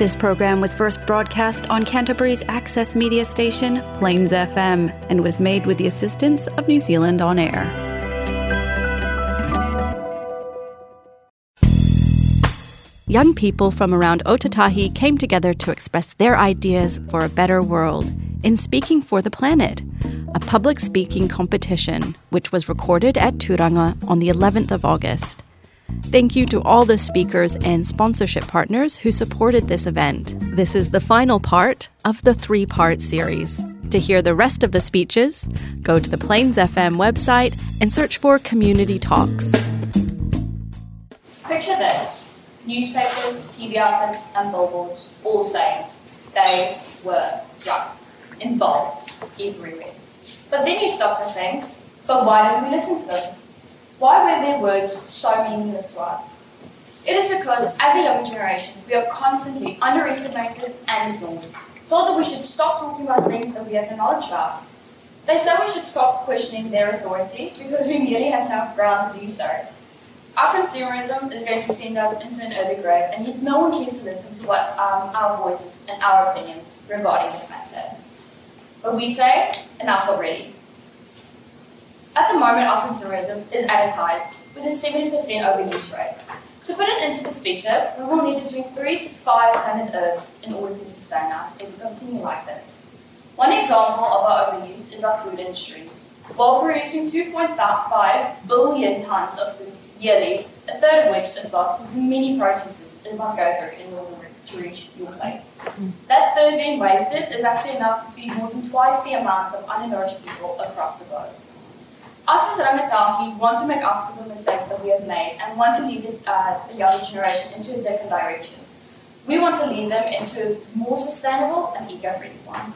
This program was first broadcast on Canterbury's access media station, Plains FM, and was made with the assistance of New Zealand On Air. Young people from around Ōtautahi came together to express their ideas for a better world in Speaking for the Planet, a public speaking competition which was recorded at Turanga on the 11th of August. Thank you to all the speakers and sponsorship partners who supported this event. This is the final part of the three part series. To hear the rest of the speeches, go to the Plains FM website and search for Community Talks. Picture this newspapers, TV outlets, and billboards all saying they were right, involved everywhere. But then you stop to think, but why didn't we listen to them? Why were their words so meaningless to us? It is because, as a younger generation, we are constantly underestimated and ignored, told that we should stop talking about things that we have no knowledge about. They say we should stop questioning their authority because we merely have no ground to do so. Our consumerism is going to send us into an early grave, and yet no one cares to listen to what um, our voices and our opinions regarding this matter. But we say, enough already. At the moment, our consumerism is advertised with a 70% overuse rate. To put it into perspective, we will need between 3 to 5 planet Earths in order to sustain us if we continue like this. One example of our overuse is our food industries. While producing 2.5 billion tons of food yearly, a third of which is lost with many processes it must go through in order to reach your plate. That third being wasted is actually enough to feed more than twice the amount of undernourished people across the globe. Us as Rangatahi want to make up for the mistakes that we have made and want to lead the, uh, the younger generation into a different direction. We want to lead them into a more sustainable and eco-friendly one.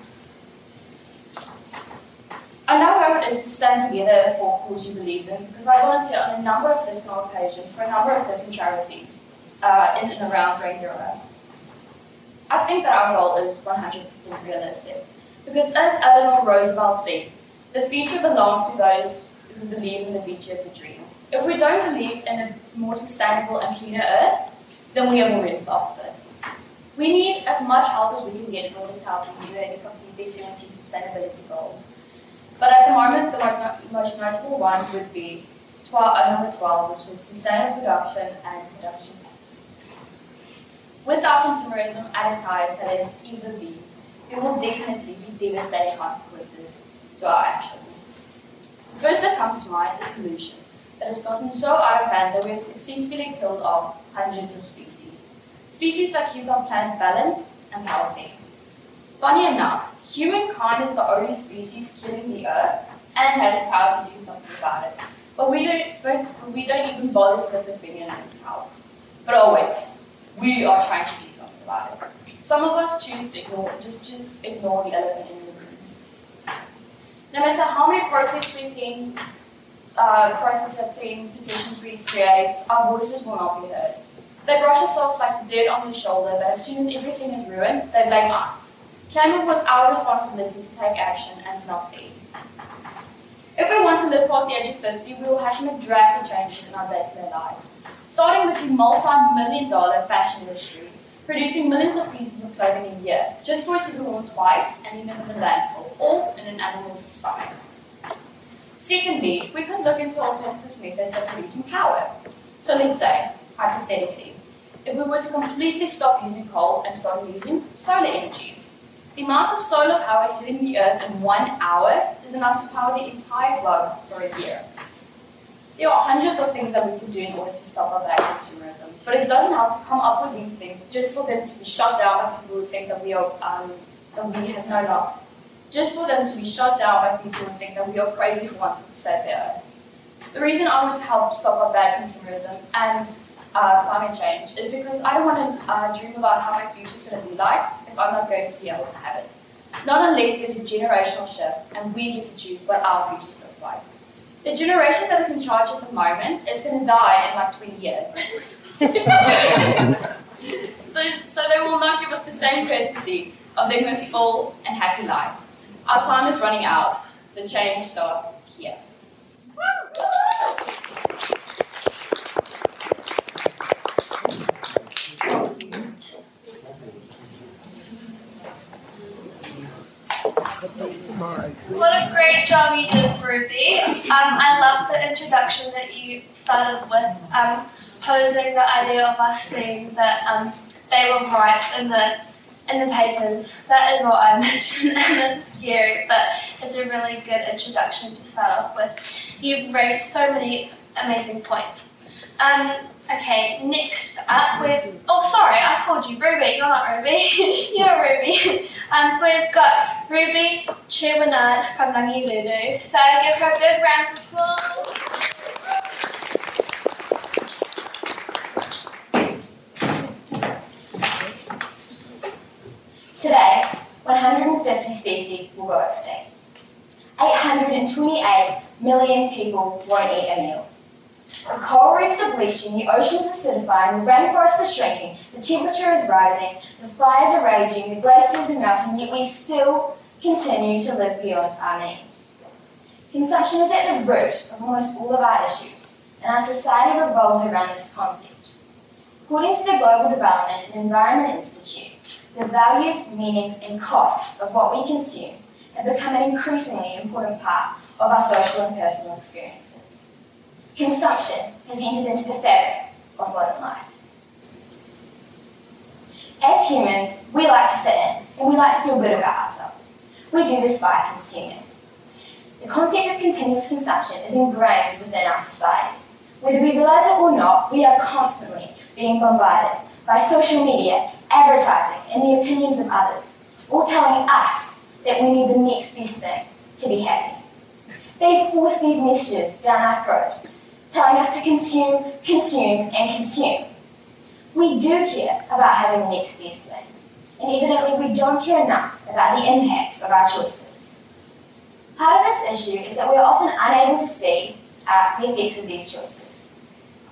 I know how it is to stand together for cause you believe in because I volunteer on a number of different occasions for a number of different charities uh, in and around Rangiora. I think that our goal is 100% realistic because as Eleanor Roosevelt said, the future belongs to those believe in the beauty of the dreams. If we don't believe in a more sustainable and cleaner earth, then we have already lost it. We need as much help as we can get in order to help the UN complete their 17 sustainability goals. But at the moment, the most notable one would be 12, uh, number 12, which is sustainable production and production patterns. With our consumerism at its that that is either be, there will definitely be devastating consequences to our actions. The first that comes to mind is pollution, that has gotten so out of hand that we have successfully killed off hundreds of species. Species that keep our planet balanced and healthy. Funny enough, humankind is the only species killing the earth and has the power to do something about it. But we don't, we don't even bother to lift a finger and its help. But oh wait, we are trying to do something about it. Some of us choose to ignore, just to ignore the elephant in. No matter how many protests we attend, uh, attend, petitions we create, our voices will not be heard. They brush us off like dirt on their shoulder, but as soon as everything is ruined, they blame us. Claim it was our responsibility to take action and not theirs. If we want to live past the age of 50, we will have to make drastic changes in our day-to-day lives. Starting with the multi-million dollar fashion industry, producing millions of pieces of clothing a year, just for it to be worn twice and even in the landfill, or in an animal's stomach. Secondly, we could look into alternative methods of producing power. So let's say, hypothetically, if we were to completely stop using coal and start using solar energy, the amount of solar power hitting the Earth in one hour is enough to power the entire globe for a year. There are hundreds of things that we can do in order to stop our bad consumerism, but it doesn't help to come up with these things just for them to be shut down by people who think that we are um, that we have no love. Just for them to be shut down by people who think that we are crazy for wanting to save the Earth. The reason I want to help stop our bad consumerism and uh, climate change is because I don't want to uh, dream about how my future is going to be like if I'm not going to be able to have it. Not unless there's a generational shift and we get to choose what our future looks like. The generation that is in charge at the moment is going to die in like 20 years. so, so they will not give us the same courtesy of living a full and happy life. Our time is running out, so change starts here. What a great job you did, Ruby. Um, I love the introduction that you started with, um, posing the idea of us seeing that um, they were right in the in the papers. That is what I imagine, and it's scary, but it's a really good introduction to start off with. You've raised so many amazing points. Um, okay, next up we've. Oh, sorry, I called you Ruby. You're not Ruby. You're Ruby. Um, so we've got Ruby Trewinnard from Rangi Ruru. So give her a big round of applause. Today, 150 species will go extinct. 828 million people won't eat a meal. The coral reefs are bleaching, the oceans are acidifying, the rainforests are shrinking, the temperature is rising, the fires are raging, the glaciers are melting, yet we still continue to live beyond our means. Consumption is at the root of almost all of our issues, and our society revolves around this concept. According to the Global Development and Environment Institute, the values, meanings, and costs of what we consume have become an increasingly important part of our social and personal experiences. Consumption has entered into the fabric of modern life. As humans, we like to fit in and we like to feel good about ourselves. We do this by consuming. The concept of continuous consumption is ingrained within our societies. Whether we realize it or not, we are constantly being bombarded by social media, advertising, and the opinions of others, all telling us that we need the next best thing to be happy. They force these messages down our throat, telling us to consume, consume, and consume. We do care about having the next best thing, and evidently we don't care enough about the impacts of our choices. Part of this issue is that we are often unable to see uh, the effects of these choices.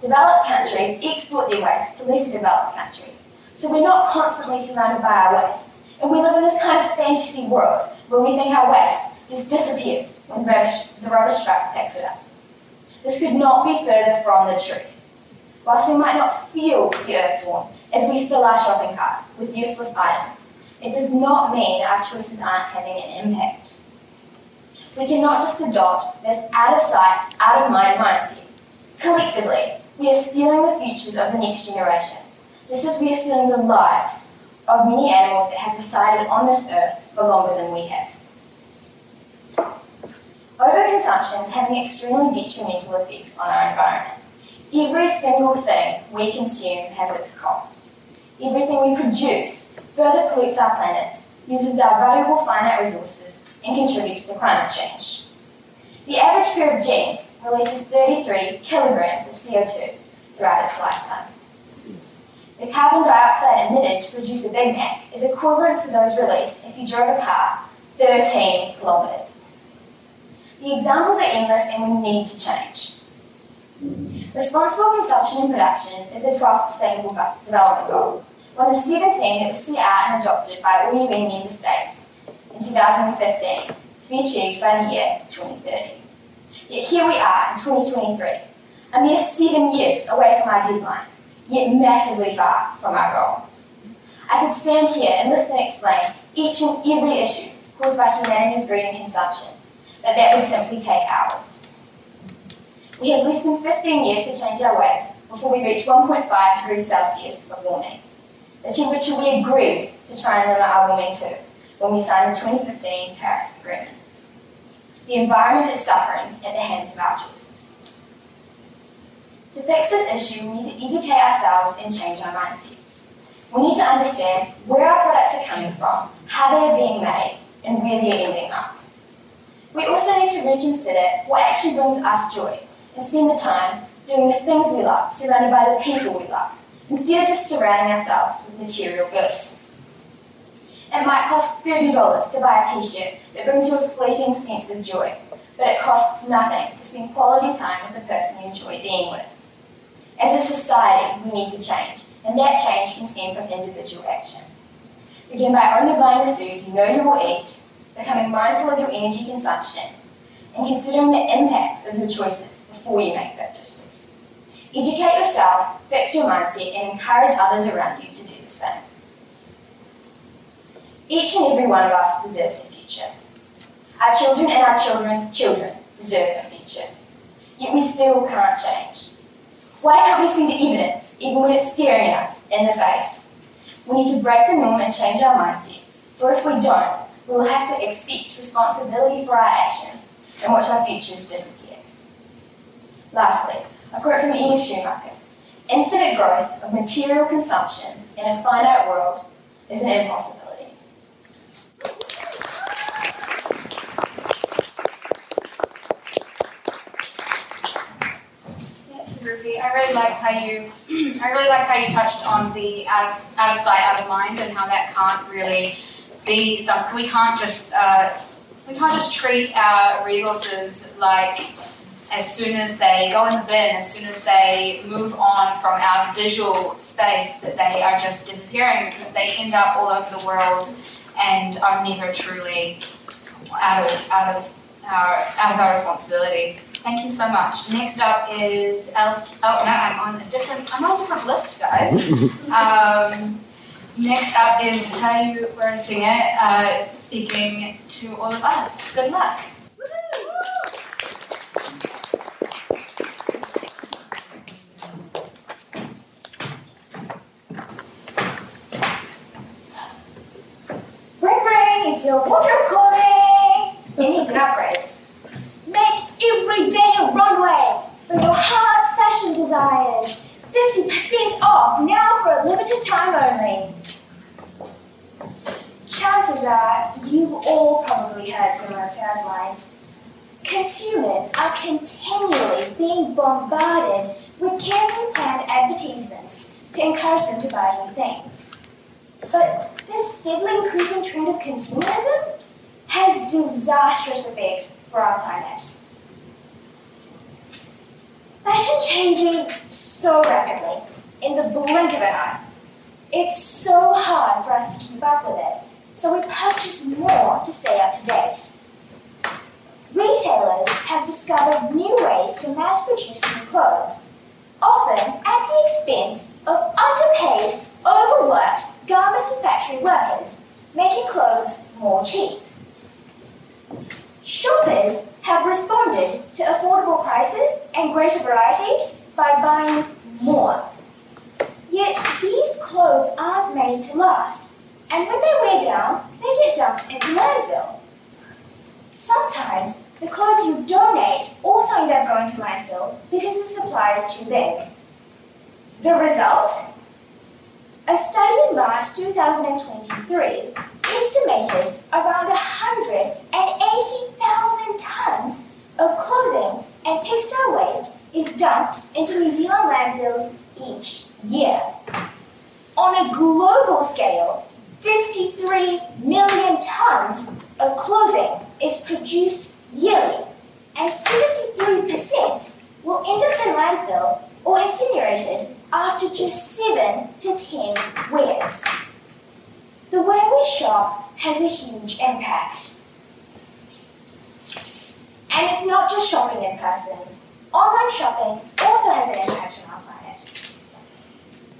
Developed countries export their waste to lesser developed countries, so we're not constantly surrounded by our waste. And we live in this kind of fantasy world where we think our waste just disappears when the rubbish, the rubbish truck picks it up. This could not be further from the truth. Whilst we might not feel the earth warm as we fill our shopping carts with useless items, it does not mean our choices aren't having an impact. We cannot just adopt this out of sight, out of mind mindset. Collectively, we are stealing the futures of the next generations, just as we are stealing the lives of many animals that have resided on this earth for longer than we have. Overconsumption is having extremely detrimental effects on our environment. Every single thing we consume has its cost. Everything we produce further pollutes our planets, uses our valuable finite resources, and contributes to climate change. The average pair of jeans releases 33 kilograms of CO2 throughout its lifetime. The carbon dioxide emitted to produce a Big Mac is equivalent to those released if you drove a car 13 kilometres. The examples are endless and we need to change. Responsible consumption and production is the 12th Sustainable Development Goal, one of 17 that was set out and adopted by all UN member states in 2015 to be achieved by the year 2030. Yet here we are in 2023, a mere seven years away from our deadline, yet massively far from our goal. I could stand here and listen and explain each and every issue caused by humanity's greed and consumption, but that would simply take hours. We have less than 15 years to change our ways before we reach 1.5 degrees Celsius of warming, the temperature we agreed to try and limit our warming to when we signed the 2015 Paris Agreement. The environment is suffering at the hands of our choices. To fix this issue, we need to educate ourselves and change our mindsets. We need to understand where our products are coming from, how they are being made, and where they're ending up. We also need to reconsider what actually brings us joy and spend the time doing the things we love, surrounded by the people we love, instead of just surrounding ourselves with material goods. It might cost $30 to buy a t-shirt that brings you a fleeting sense of joy, but it costs nothing to spend quality time with the person you enjoy being with. As a society, we need to change, and that change can stem from individual action. Begin by only buying the food you know you will eat, becoming mindful of your energy consumption, and considering the impacts of your choices before you make purchases. Educate yourself, fix your mindset, and encourage others around you to do the same. Each and every one of us deserves a future. Our children and our children's children deserve a future. Yet we still can't change. Why can't we see the evidence, even when it's staring us in the face? We need to break the norm and change our mindsets, for if we don't, we will have to accept responsibility for our actions and watch our futures disappear. Lastly, a quote from Ian Schumacher Infinite growth of material consumption in a finite world is an impossibility. I really like how you, I really like how you touched on the out of, out of sight, out of mind, and how that can't really be something. We can't just, uh, we can't just treat our resources like as soon as they go in the bin, as soon as they move on from our visual space, that they are just disappearing because they end up all over the world and are never truly out of out of our out of our responsibility. Thank you so much. Next up is Alice. Oh no, I'm on a different. I'm on a different list, guys. um, next up is Sayu Weerasighe, uh, speaking to all of us. Good luck. Ring ring, it's your wardrobe calling. It needs an upgrade. Make every day a runway for your heart's fashion desires. 50% off now for a limited time only. Are you've all probably heard similar sales lines. Consumers are continually being bombarded with carefully planned advertisements to encourage them to buy new things. But this steadily increasing trend of consumerism has disastrous effects for our planet. Fashion changes so rapidly, in the blink of an eye. It's so hard for us to keep up with it, so we purchase more to stay up to date. Retailers have discovered new ways to mass produce new clothes, often at the expense of underpaid, overworked garment and factory workers, making clothes more cheap. Shoppers have responded to affordable prices and greater variety by buying more. Yet these clothes aren't made to last, and when they wear down, they get dumped into landfill. Sometimes the clothes you donate also end up going to landfill because the supply is too big. The result? A study in March 2023 estimated around 180,000 tons of clothing and textile waste is dumped into New Zealand landfills each year. On a global scale, 53 million tons of clothing is produced yearly, and 73% will end up in landfill or incinerated after just 7 to 10 wears. The way we shop has a huge impact. And it's not just shopping in person. Online shopping also has an impact on.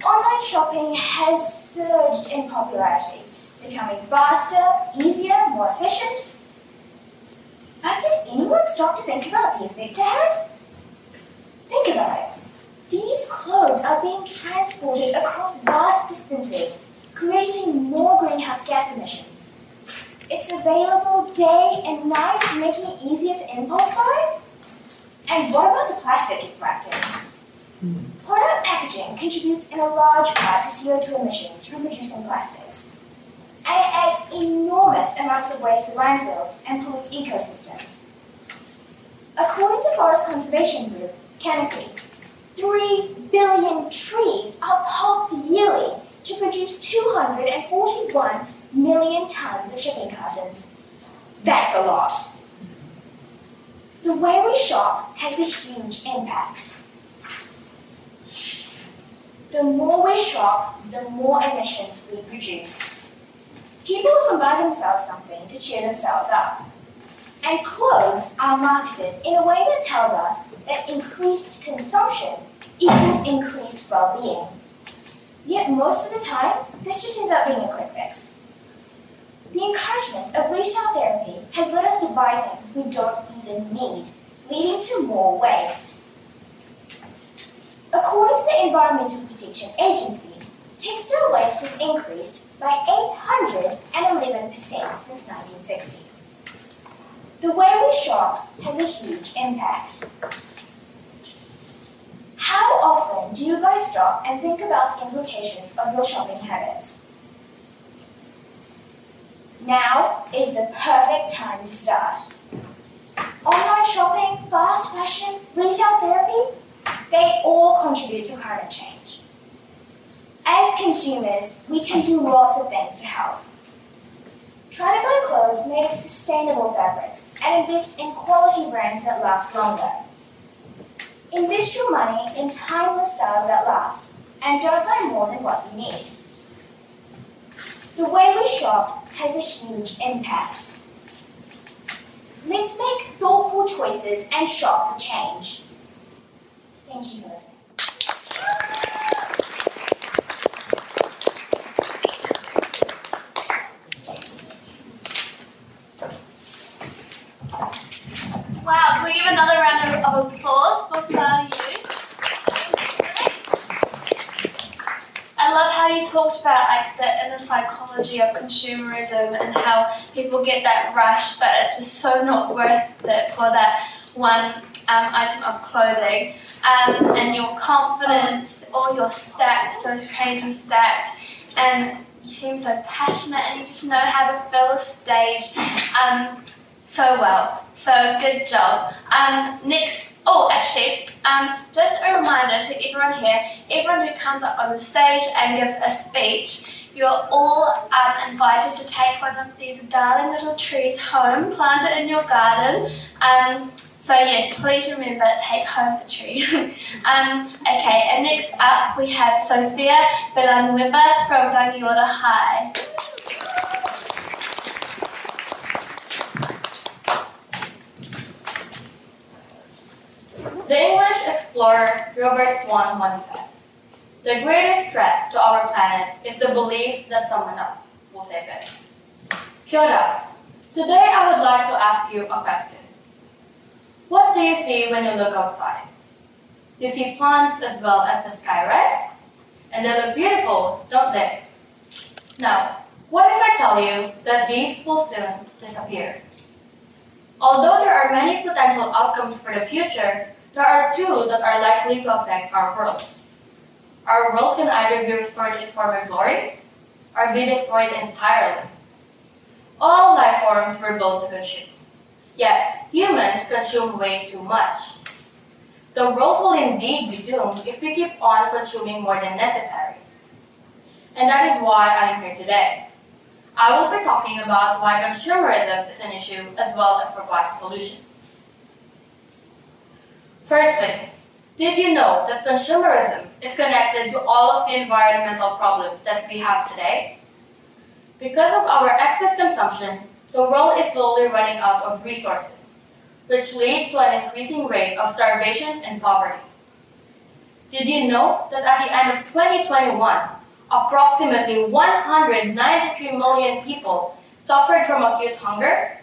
Online shopping has surged in popularity, becoming faster, easier, more efficient. But did anyone stop to think about the effect it has? Think about it. These clothes are being transported across vast distances, creating more greenhouse gas emissions. It's available day and night, making it easier to impulse buy. And what about the plastic it's wrapped in? Product packaging contributes in a large part to CO2 emissions from producing plastics. And it adds enormous amounts of waste to landfills and pollutes ecosystems. According to Forest Conservation Group, Canopy, 3 billion trees are pulped yearly to produce 241 million tons of shipping cartons. That's a lot. The way we shop has a huge impact. The more we shop, the more emissions we produce. People often buy themselves something to cheer themselves up. And clothes are marketed in a way that tells us that increased consumption equals increased well being. Yet most of the time, this just ends up being a quick fix. The encouragement of retail therapy has led us to buy things we don't even need, leading to more waste. According to the Environmental Protection Agency, textile waste has increased by 811% since 1960. The way we shop has a huge impact. How often do you guys stop and think about the implications of your shopping habits? Now is the perfect time to start. Online shopping, fast fashion, retail therapy, they all contribute to climate change. As consumers, we can do lots of things to help. Try to buy clothes made of sustainable fabrics and invest in quality brands that last longer. Invest your money in timeless styles that last and don't buy more than what you need. The way we shop has a huge impact. Let's make thoughtful choices and shop for change. Thank you for listening. Wow, can we give another round of, applause for Sayu? I love how you talked about like the inner psychology of consumerism and how people get that rush, but it's just so not worth it for that one um, item of clothing. Um, and your confidence, all your stats, those crazy stats, and you seem so passionate and you just know how to fill a stage um, so well. So good job. Um, next, oh, actually, um, just a reminder to everyone here, everyone who comes up on the stage and gives a speech, you are all um, invited to take one of these darling little trees home, plant it in your garden. Um, so yes, please remember, take home the tree. um, okay, and next up we have Sophia Villanueva from Rangiora High. The English explorer Robert Swan once said, The greatest threat to our planet is the belief that someone else will save it. Kia ora. Today I would like to ask you a question. What do you see when you look outside? You see plants as well as the sky, right? And they look beautiful, don't they? Now, what if I tell you that these will soon disappear? Although there are many potential outcomes for the future, there are two that are likely to affect our world. Our world can either be restored to its former glory or be destroyed entirely. All life forms were built to consume. Yet, humans consume way too much. The world will indeed be doomed if we keep on consuming more than necessary. And that is why I am here today. I will be talking about why consumerism is an issue as well as provide solutions. Firstly, did you know that consumerism is connected to all of the environmental problems that we have today? Because of our excess consumption, the world is slowly running out of resources, which leads to an increasing rate of starvation and poverty. Did you know that at the end of 2021, approximately 193 million people suffered from acute hunger,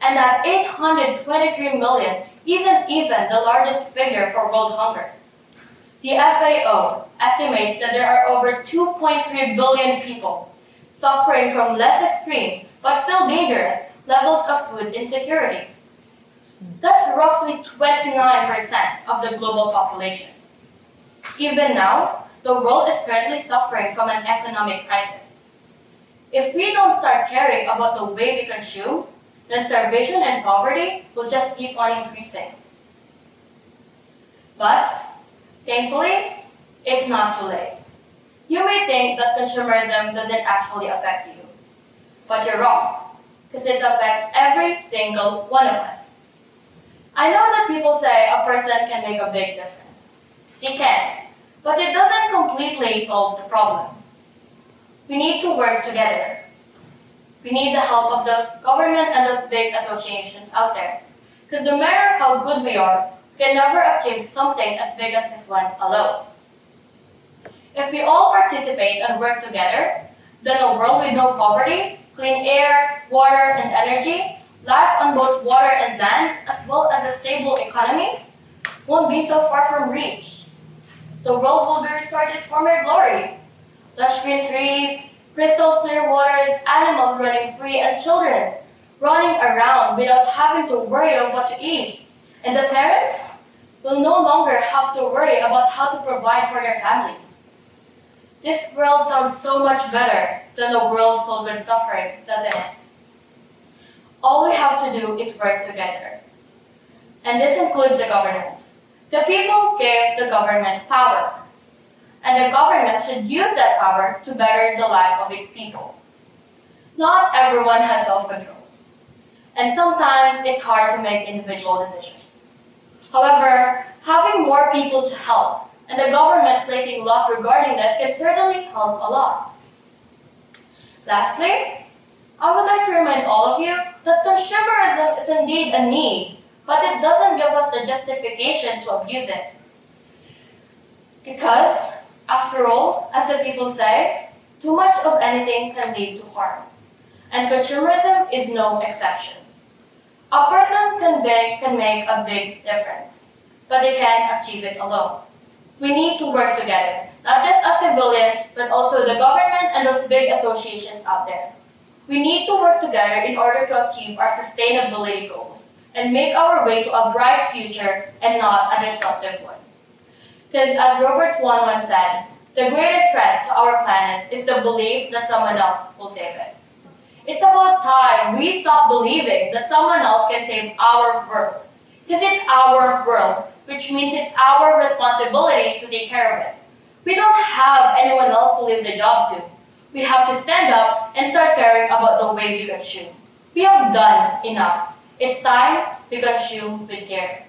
and that 823 million isn't even the largest figure for world hunger. The FAO estimates that there are over 2.3 billion people suffering from less extreme but still dangerous levels of food insecurity. That's roughly 29% of the global population. Even now, the world is currently suffering from an economic crisis. If we don't start caring about the way we consume, then starvation and poverty will just keep on increasing. But, thankfully, it's not too late. You may think that consumerism doesn't actually affect you, but you're wrong, because it affects every single one of us. I know that people say a person can make a big difference. He can, but it doesn't completely solve the problem. We need to work together. We need the help of the government and those big associations out there. Because no matter how good we are, we can never achieve something as big as this one alone. If we all participate and work together, then a world with no poverty clean air, water, and energy, life on both water and land, as well as a stable economy, won't be so far from reach. The world will be restored to its former glory. Lush green trees, crystal clear waters, animals running free, and children running around without having to worry of what to eat. And the parents will no longer have to worry about how to provide for their families. This world sounds so much better than the world filled with suffering, doesn't it? All we have to do is work together. And this includes the government. The people gave the government power. And the government should use that power to better the life of its people. Not everyone has self control. And sometimes it's hard to make individual decisions. However, having more people to help and the government placing laws regarding this can certainly help a lot. Lastly, I would like to remind all of you that consumerism is indeed a need, but it doesn't give us the justification to abuse it. Because, after all, as the people say, too much of anything can lead to harm. And consumerism is no exception. A person can, be, can make a big difference, but they can't achieve it alone. We need to work together, not just as civilians, but also the government and those big associations out there. We need to work together in order to achieve our sustainability goals and make our way to a bright future and not a destructive one. Because as Robert Swan once said, the greatest threat to our planet is the belief that someone else will save it. It's about time we stop believing that someone else can save our world. Because it's our world which means it's our responsibility to take care of it. We don't have anyone else to leave the job to. We have to stand up and start caring about the way we consume. We have done enough. It's time we consume with care.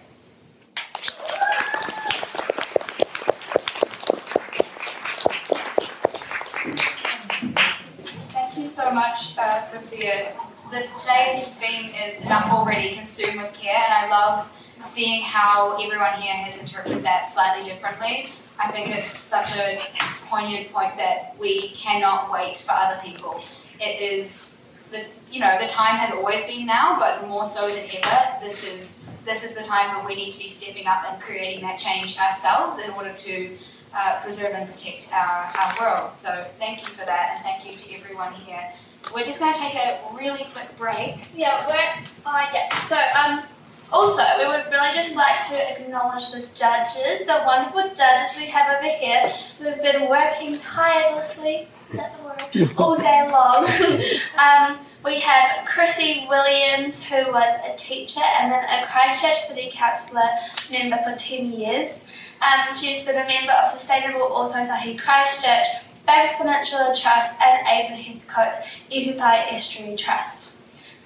Thank you so much, uh, Sophia. This, today's theme is enough already, consume with care, and I love seeing how everyone here has interpreted that slightly differently. I think it's such a poignant point that we cannot wait for other people. It is the you know the time has always been now, but more so than ever, this is this is the time when we need to be stepping up and creating that change ourselves in order to uh, preserve and protect our, our world. So thank you for that, and thank you to everyone here. We're just going to take a really quick break. Yeah, we're uh, yeah. So um. Also, we would really just like to acknowledge the judges, the wonderful judges we have over here who have been working tirelessly all day long. um, we have Chrissy Williams, who was a teacher and then a Christchurch City Councillor member for 10 years. Um, she's been a member of Sustainable Ōtautahi Christchurch, Banks Peninsula Trust, and Avon Heathcote's Ihutai Estuary Trust.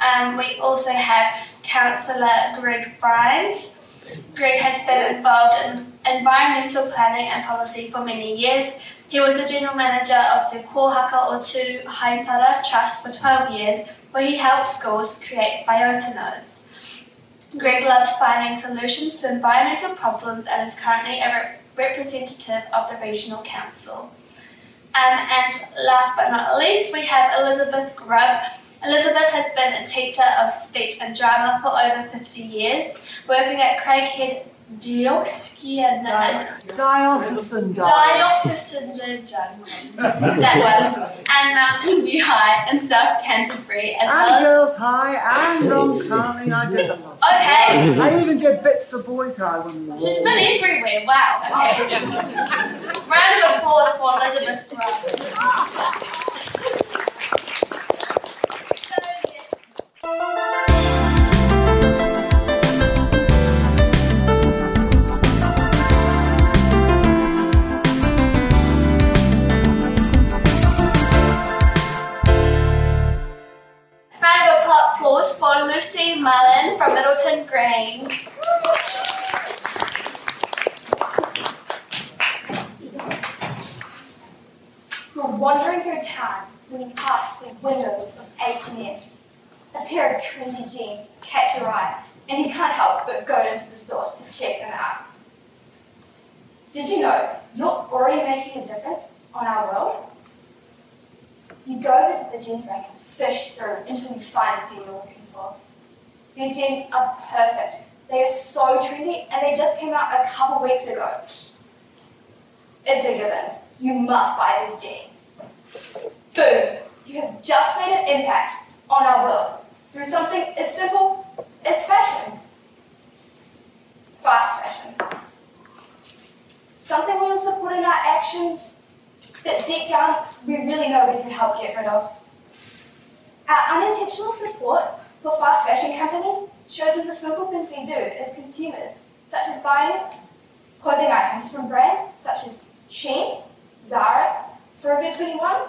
Um, we also have Councillor Greg Byrnes. Greg has been involved in environmental planning and policy for many years. He was the general manager of the Kohaka o Tūhaitara Trust for 12 years, where he helped schools create biota. Greg loves finding solutions to environmental problems and is currently a rep- representative of the regional council. Um, and last but not least, we have Elizabeth Grubb, Elizabeth has been a teacher of speech and drama for over 50 years, working at Craighead Diocesan Diocesan Diocesan that one, and Mountain View High in South Canterbury, as And well as Girls High and Roncarney, I did a lot. okay. I even did bits for Boys High when we were She's been everywhere. Wow. Okay. Round of applause for Elizabeth Grubb. For Mullen from Middleton Grange. You're wandering through town when you pass the windows of H&M. A pair of trendy jeans catch your eye, and you can't help but go into the store to check them out. Did you know you're already making a difference on our world? You go over to the jeans rack and fish through until you find the thing you're looking for. These jeans are perfect. They are so trendy and they just came out a couple weeks ago. It's a given. You must buy these jeans. Boom! You have just made an impact on our world through something as simple as fashion. Fast fashion. Something we also put in our actions that deep down we really know we can help get rid of. Our unintentional support for fast fashion companies shows in the simple things we do as consumers, such as buying clothing items from brands such as Shein, Zara, Forever 21,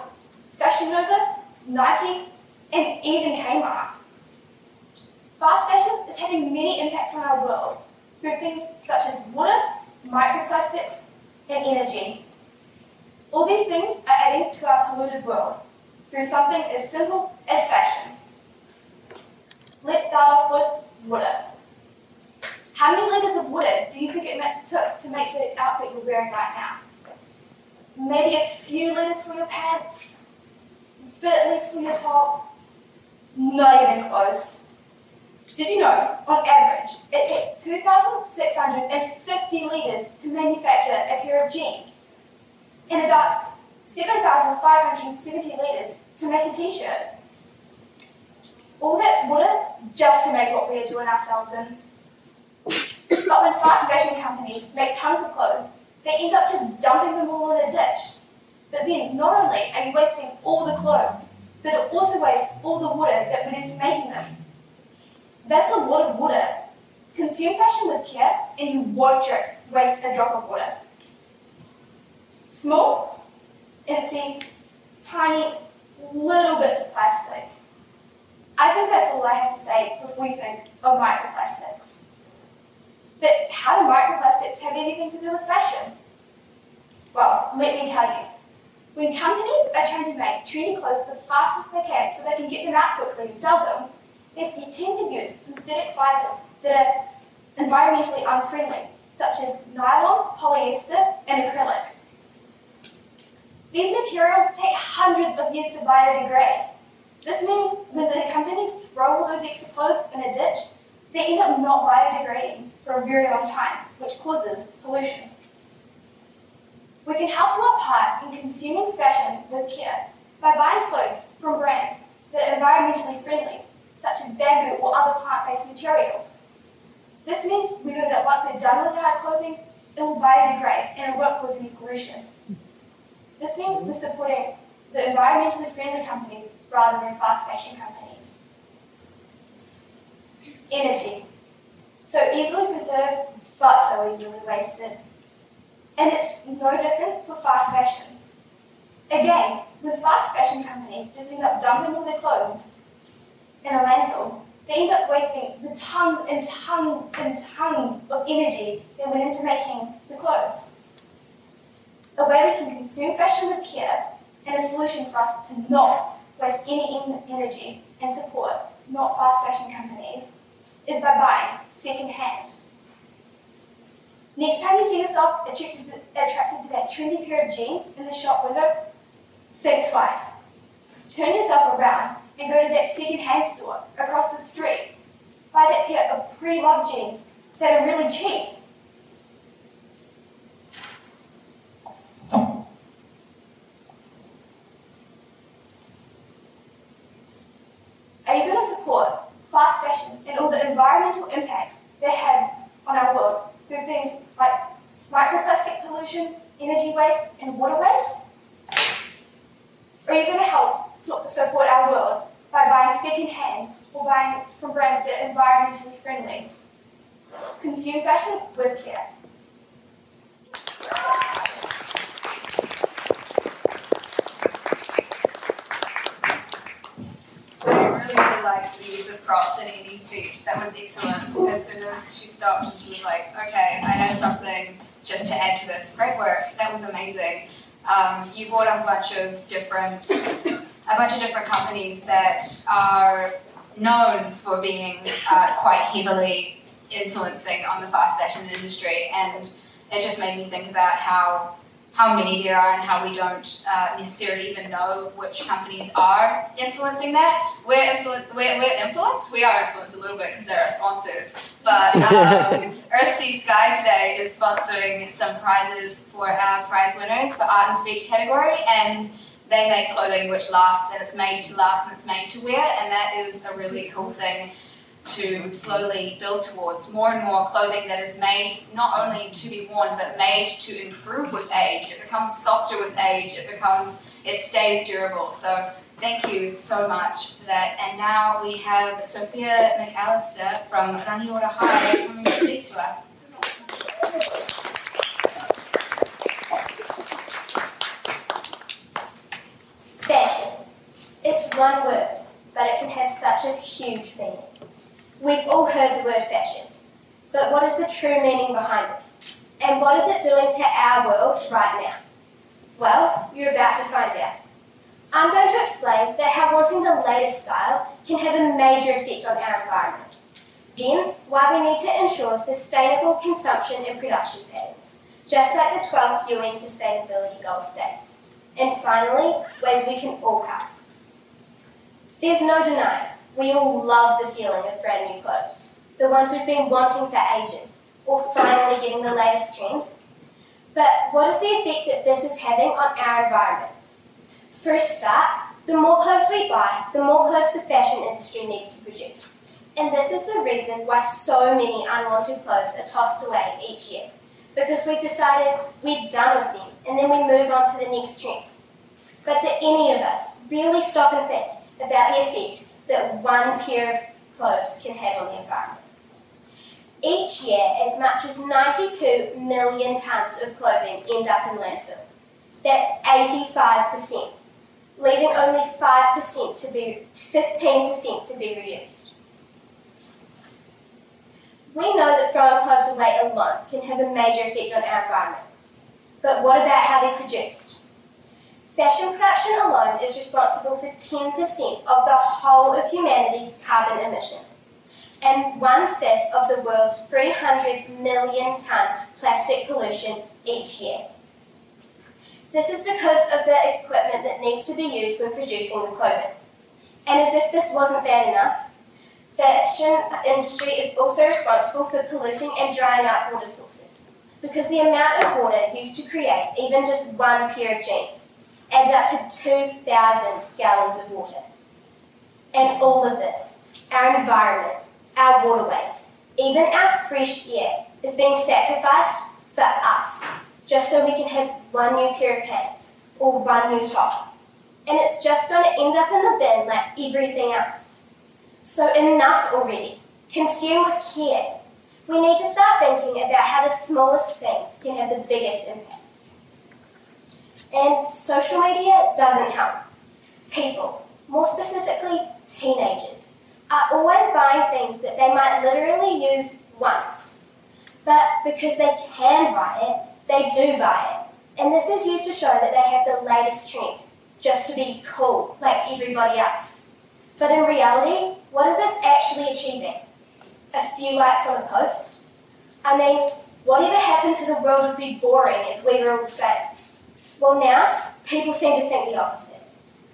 Fashion Nova, Nike, and even Kmart. Fast fashion is having many impacts on our world through things such as water, microplastics, and energy. All these things are adding to our polluted world through something as simple as fashion. Let's start off with water. How many litres of water do you think it took to make the outfit you're wearing right now? Maybe a few litres for your pants, but at least for your top. Not even close. Did you know, on average, it takes 2,650 litres to manufacture a pair of jeans, and about 7,570 litres to make a t-shirt. All that water just to make what we are doing ourselves in. But when fast fashion companies make tons of clothes, they end up just dumping them all in a ditch. But then, not only are you wasting all the clothes, but it also wastes all the water that went into making them. That's a lot of water. Consume fashion with care, and you won't waste a drop of water. Small, incy, tiny, little bits of plastic. I think that's all I have to say before you think of microplastics. But how do microplastics have anything to do with fashion? Well, let me tell you. When companies are trying to make trendy clothes the fastest they can so they can get them out quickly and sell them, they tend to use synthetic fibers that are environmentally unfriendly, such as nylon, polyester, and acrylic. These materials take hundreds of years to biodegrade. This means when the companies throw all those extra clothes in a ditch, they end up not biodegrading for a very long time, which causes pollution. We can help do our part in consuming fashion with care by buying clothes from brands that are environmentally friendly, such as bamboo or other plant-based materials. This means we know that once we're done with our clothing, it will biodegrade and it won't cause any pollution. This means we're supporting the environmentally friendly companies rather than fast fashion companies. Energy. So easily preserved, but so easily wasted. And it's no different for fast fashion. Again, with fast fashion companies just end up dumping all their clothes in a landfill, they end up wasting the tons and tons and tons of energy that went into making the clothes. A way we can consume fashion with care and a solution for us to not waste any energy and support not fast fashion companies is by buying second hand. Next time you see yourself attracted to, attracted to that trendy pair of jeans in the shop window, think twice. Turn yourself around and go to that second hand store across the street. Buy that pair of pre-loved jeans that are really cheap. Are you going to support fast fashion and all the environmental impacts they have on our world through things like microplastic pollution, energy waste, and water waste? Or are you going to help support our world by buying second-hand or buying from brands that are environmentally friendly? Consume fashion with care. like the use of props in Edie's speech. That was excellent. As soon as she stopped and she was like, okay, I have something just to add to this. Great work. That was amazing. Um, you brought up a bunch of different, a bunch of different companies that are known for being uh, quite heavily influencing on the fast fashion industry, and it just made me think about how how many there are and how we don't uh, necessarily even know which companies are influencing that. We're, influ- we're, we're influenced, we are influenced a little bit because they're our sponsors, but um, Earth Sea Sky today is sponsoring some prizes for our prize winners for art and speech category and they make clothing which lasts and it's made to last and it's made to wear and that is a really cool thing to slowly build towards more and more clothing that is made not only to be worn but made to improve with age. It becomes softer with age. It becomes it stays durable. So thank you so much for that. And now we have Sophia McAllister from Rangiora High coming to speak to us. Fashion. It's one word, but it can have such a huge meaning. We've all heard the word fashion, but what is the true meaning behind it? And what is it doing to our world right now? Well, you're about to find out. I'm going to explain that how wanting the latest style can have a major effect on our environment. Then, why we need to ensure sustainable consumption and production patterns, just like the 12 UN Sustainability Goal states. And finally, ways we can all help. There's no denying we all love the feeling of brand new clothes, the ones we've been wanting for ages, or finally getting the latest trend. But what is the effect that this is having on our environment? A start, the more clothes we buy, the more clothes the fashion industry needs to produce. And this is the reason why so many unwanted clothes are tossed away each year. Because we've decided we're done with them and then we move on to the next trend. But do any of us really stop and think about the effect that one pair of clothes can have on the environment. Each year, as much as 92 million tonnes of clothing end up in landfill. That's 85%, leaving only 5% to be 15% to be reused. We know that throwing clothes away alone can have a major effect on our environment. But what about how they're produced? Fashion production alone is responsible for 10% of the whole of humanity's carbon emissions and one fifth of the world's 300 million tonne plastic pollution each year. This is because of the equipment that needs to be used when producing the clothing. And as if this wasn't bad enough, fashion industry is also responsible for polluting and drying out water sources because the amount of water used to create even just one pair of jeans adds up to 2,000 gallons of water. And all of this, our environment, our waterways, even our fresh air, is being sacrificed for us, just so we can have one new pair of pants or one new top. And it's just going to end up in the bin like everything else. So enough already. Consume with care. We need to start thinking about how the smallest things can have the biggest impact. And social media doesn't help. People, more specifically teenagers, are always buying things that they might literally use once. But because they can buy it, they do buy it. And this is used to show that they have the latest trend, just to be cool, like everybody else. But in reality, what is this actually achieving? A few likes on a post? I mean, whatever happened to the world would be boring if we were all the. Well, now, people seem to think the opposite.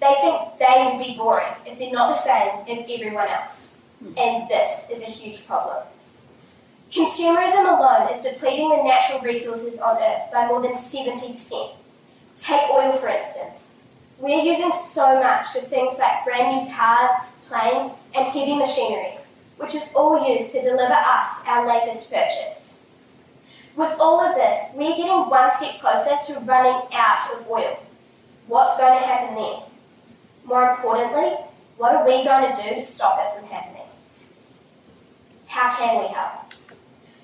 They think they will be boring if they're not the same as everyone else. Hmm. And this is a huge problem. Consumerism alone is depleting the natural resources on Earth by more than 70%. Take oil, for instance. We're using so much for things like brand new cars, planes, and heavy machinery, which is all used to deliver us our latest purchase. With all of this, we're getting one step closer to running out of oil. What's going to happen then? More importantly, what are we going to do to stop it from happening? How can we help?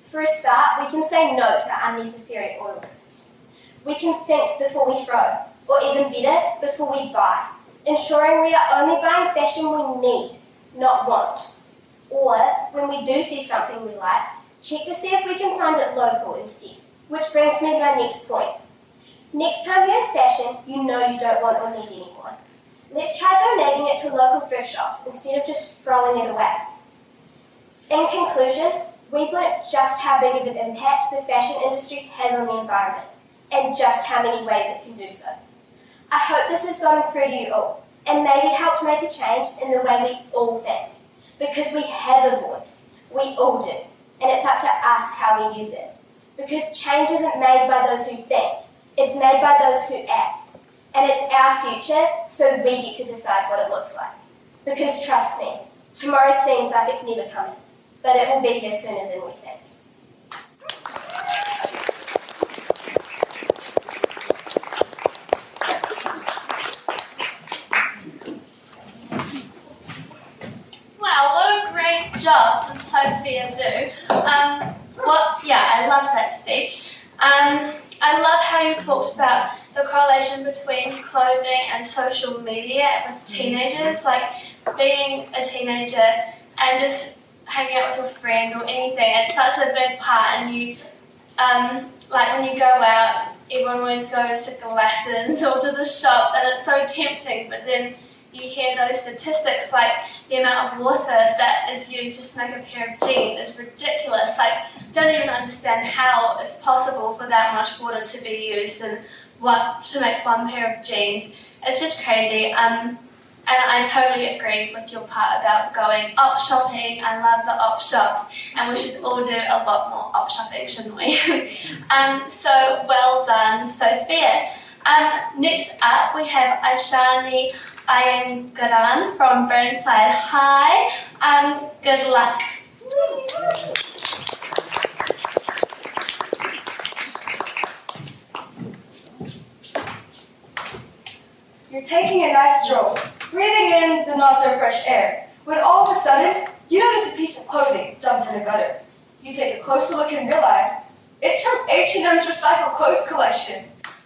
For a start, we can say no to unnecessary oil use. We can think before we throw, or even better, before we buy, ensuring we are only buying fashion we need, not want. Or, when we do see something we like, Check to see if we can find it local instead, which brings me to my next point. Next time you have fashion you know you don't want or need anymore, let's try donating it to local thrift shops instead of just throwing it away. In conclusion, we've learnt just how big of an impact the fashion industry has on the environment, and just how many ways it can do so. I hope this has gotten through to you all and maybe helped make a change in the way we all think. Because we have a voice, we all do, and it's up to us how we use it. Because change isn't made by those who think, it's made by those who act. And it's our future, so we get to decide what it looks like. Because trust me, tomorrow seems like it's never coming, but it will be here sooner than we think. Wow, what a great job did Sophia do. Um, what, yeah, I love that speech. Um, I love how you talked about the correlation between clothing and social media with teenagers, like being a teenager and just hanging out with your friends or anything. It's such a big part, and you, um, like when you go out, everyone always goes to Glassons or to the shops, and it's so tempting, but then you hear those statistics like the amount of water that is used just to make a pair of jeans is ridiculous. Like, don't even understand how it's possible for that much water to be used and what to make one pair of jeans. It's just crazy. Um, and I totally agree with your part about going op shopping. I love the op shops, and we should all do a lot more op shopping, shouldn't we? um, so well done, Sophia. Um, next up, we have Ayshanie Ayingaran from Burnside High. and good luck. You're taking a nice stroll, breathing in the not so fresh air, when all of a sudden you notice a piece of clothing dumped in a gutter. You take a closer look and realize it's from H&M's recycled clothes collection.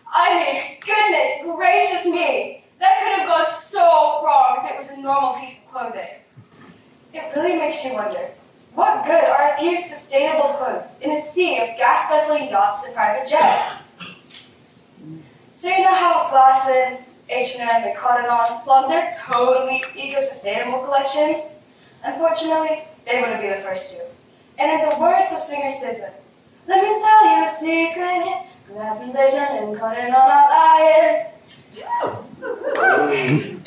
I mean, goodness gracious me, that could have gone so wrong if it was a normal piece of clothing. It really makes you wonder, what good are a few sustainable clothes in a sea of gas-guzzling yachts and private jets? So you know how Glassons, H&M, and Cotton On flaunt their totally eco-sustainable collections? Unfortunately, they wouldn't be the first to. And in the words of singer SZA, let me tell you a secret, Glassons, H&M, and Cotton On are lying. Okay,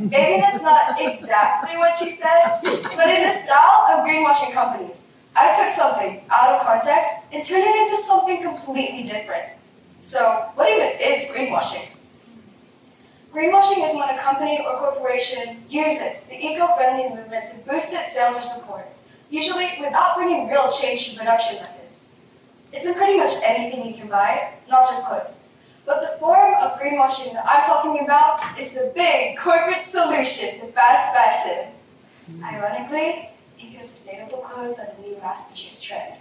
maybe that's not exactly what she said, but in the style of greenwashing companies, I took something out of context and turned it into something completely different. So, what even is greenwashing? Greenwashing is when a company or corporation uses the eco-friendly movement to boost its sales or support, usually without bringing real change to production methods. It's in pretty much anything you can buy, not just clothes. But the form of greenwashing that I'm talking about is the big corporate solution to fast fashion. Ironically, eco-sustainable clothes are the new mass-produced trend.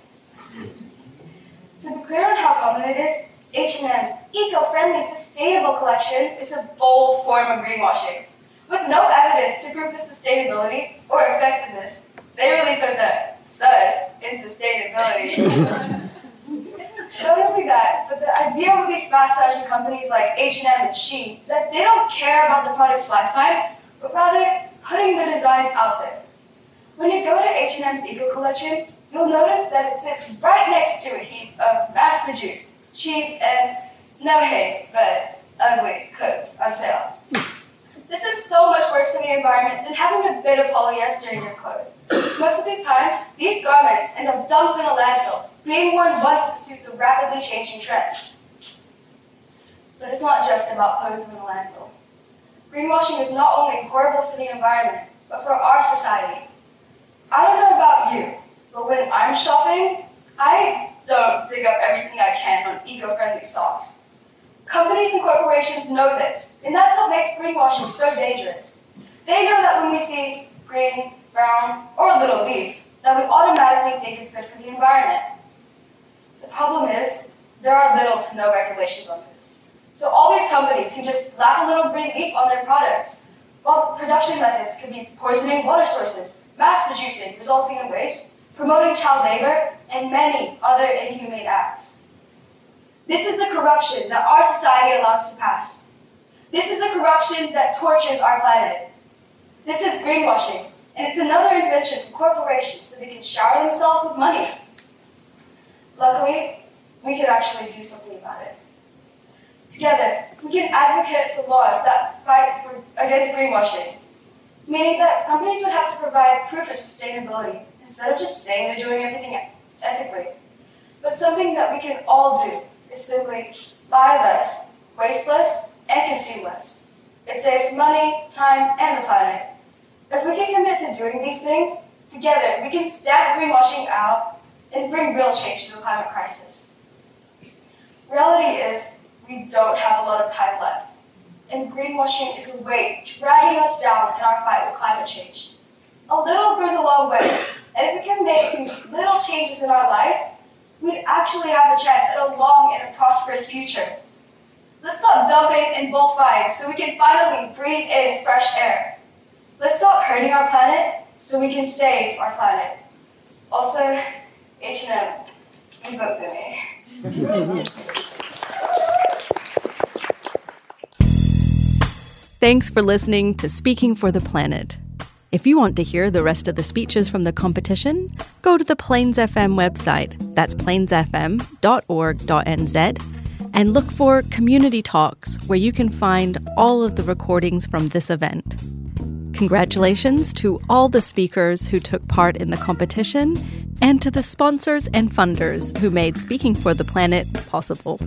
to be clear on how common it is, H&M's eco-friendly sustainable collection is a bold form of greenwashing. With no evidence to prove the sustainability or effectiveness, they really put the sus in sustainability. Not only that, but the idea with these fast fashion companies like H&M and Shein is that they don't care about the product's lifetime, but rather putting the designs out there. When you go to H&M's Eco Collection, you'll notice that it sits right next to a heap of mass-produced, cheap, and no hate, but ugly clothes on sale. This is so much worse for the environment than having a bit of polyester in your clothes. Most of the time, these garments end up dumped in a landfill, being worn once to suit the rapidly changing trends. But it's not just about clothes in the landfill. Greenwashing is not only horrible for the environment, but for our society. I don't know about you, but when I'm shopping, I don't dig up everything I can on eco-friendly socks. Companies and corporations know this, and that's what makes greenwashing so dangerous. They know that when we see green, brown, or little leaf, that we automatically think it's good for the environment. The problem is, there are little to no regulations on this. So all these companies can just slap a little green leaf on their products, while production methods could be poisoning water sources, mass producing, resulting in waste, promoting child labor, and many other inhumane acts. This is the corruption that our society allows to pass. This is the corruption that tortures our planet. This is greenwashing, and it's another invention for corporations so they can shower themselves with money. Luckily, we can actually do something about it. Together, we can advocate for laws that fight for, against greenwashing, meaning that companies would have to provide proof of sustainability instead of just saying they're doing everything ethically. But something that we can all do simply buy less, waste less, and consume less. It saves money, time, and the planet. If we can commit to doing these things, together we can stamp greenwashing out and bring real change to the climate crisis. Reality is, we don't have a lot of time left, and greenwashing is a weight dragging us down in our fight with climate change. A little goes a long way, and if we can make these little changes in our life, we'd actually have a chance at a long and a prosperous future. Let's stop dumping and bulk buying so we can finally breathe in fresh air. Let's stop hurting our planet so we can save our planet. Also, H&M, please don't sue me. Thanks for listening to Speaking for the Planet. If you want to hear the rest of the speeches from the competition, go to the Plains FM website, that's plainsfm.org.nz, and look for Community Talks, where you can find all of the recordings from this event. Congratulations to all the speakers who took part in the competition and to the sponsors and funders who made Speaking for the Planet possible.